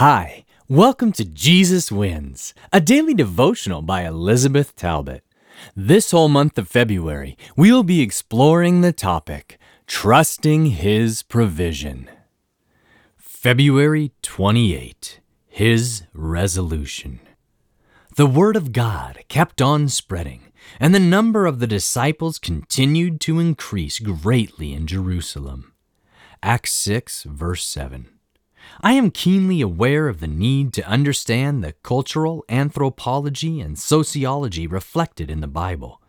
Hi, welcome to Jesus Wins, a daily devotional by Elizabeth Talbot. This whole month of February, we'll be exploring the topic Trusting His Provision. February 28 His Resolution. The Word of God kept on spreading, and the number of the disciples continued to increase greatly in Jerusalem. Acts 6, verse 7. I am keenly aware of the need to understand the cultural anthropology and sociology reflected in the Bible.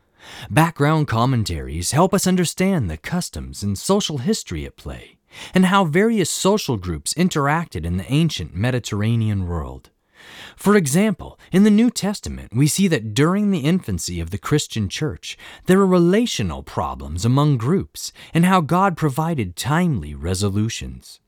Background commentaries help us understand the customs and social history at play, and how various social groups interacted in the ancient Mediterranean world. For example, in the New Testament, we see that during the infancy of the Christian church, there are relational problems among groups, and how God provided timely resolutions.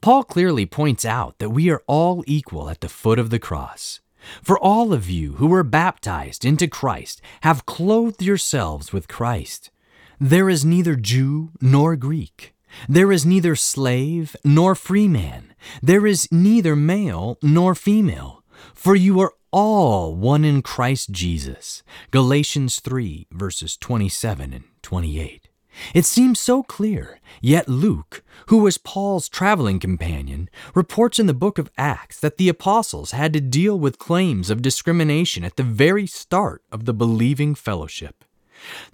Paul clearly points out that we are all equal at the foot of the cross. For all of you who were baptized into Christ have clothed yourselves with Christ. There is neither Jew nor Greek. There is neither slave nor free man. There is neither male nor female. For you are all one in Christ Jesus. Galatians 3, verses 27 and 28. It seems so clear, yet Luke, who was Paul's traveling companion, reports in the book of Acts that the apostles had to deal with claims of discrimination at the very start of the believing fellowship.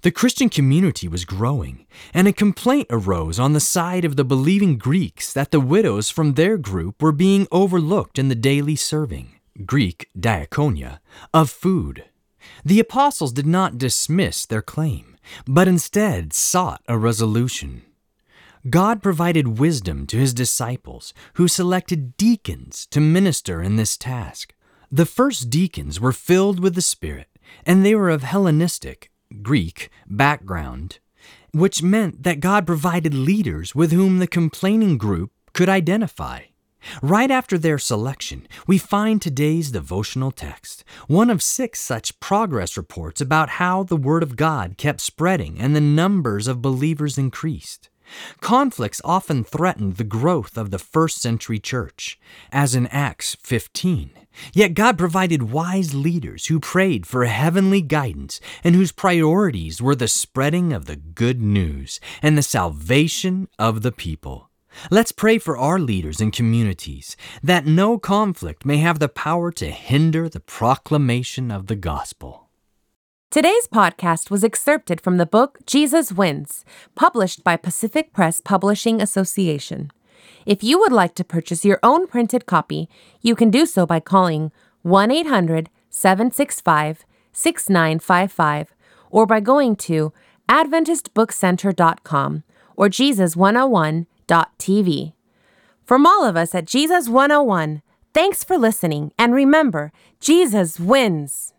The Christian community was growing, and a complaint arose on the side of the believing Greeks that the widows from their group were being overlooked in the daily serving, Greek diakonia, of food. The apostles did not dismiss their claim but instead sought a resolution. God provided wisdom to his disciples, who selected deacons to minister in this task. The first deacons were filled with the Spirit, and they were of Hellenistic, Greek, background, which meant that God provided leaders with whom the complaining group could identify. Right after their selection, we find today's devotional text, one of six such progress reports about how the Word of God kept spreading and the numbers of believers increased. Conflicts often threatened the growth of the first century church, as in Acts 15. Yet God provided wise leaders who prayed for heavenly guidance and whose priorities were the spreading of the good news and the salvation of the people. Let's pray for our leaders and communities that no conflict may have the power to hinder the proclamation of the gospel. Today's podcast was excerpted from the book Jesus Wins, published by Pacific Press Publishing Association. If you would like to purchase your own printed copy, you can do so by calling 1 800 765 6955 or by going to AdventistBookCenter.com or Jesus101 TV. From all of us at Jesus 101, thanks for listening, and remember, Jesus wins.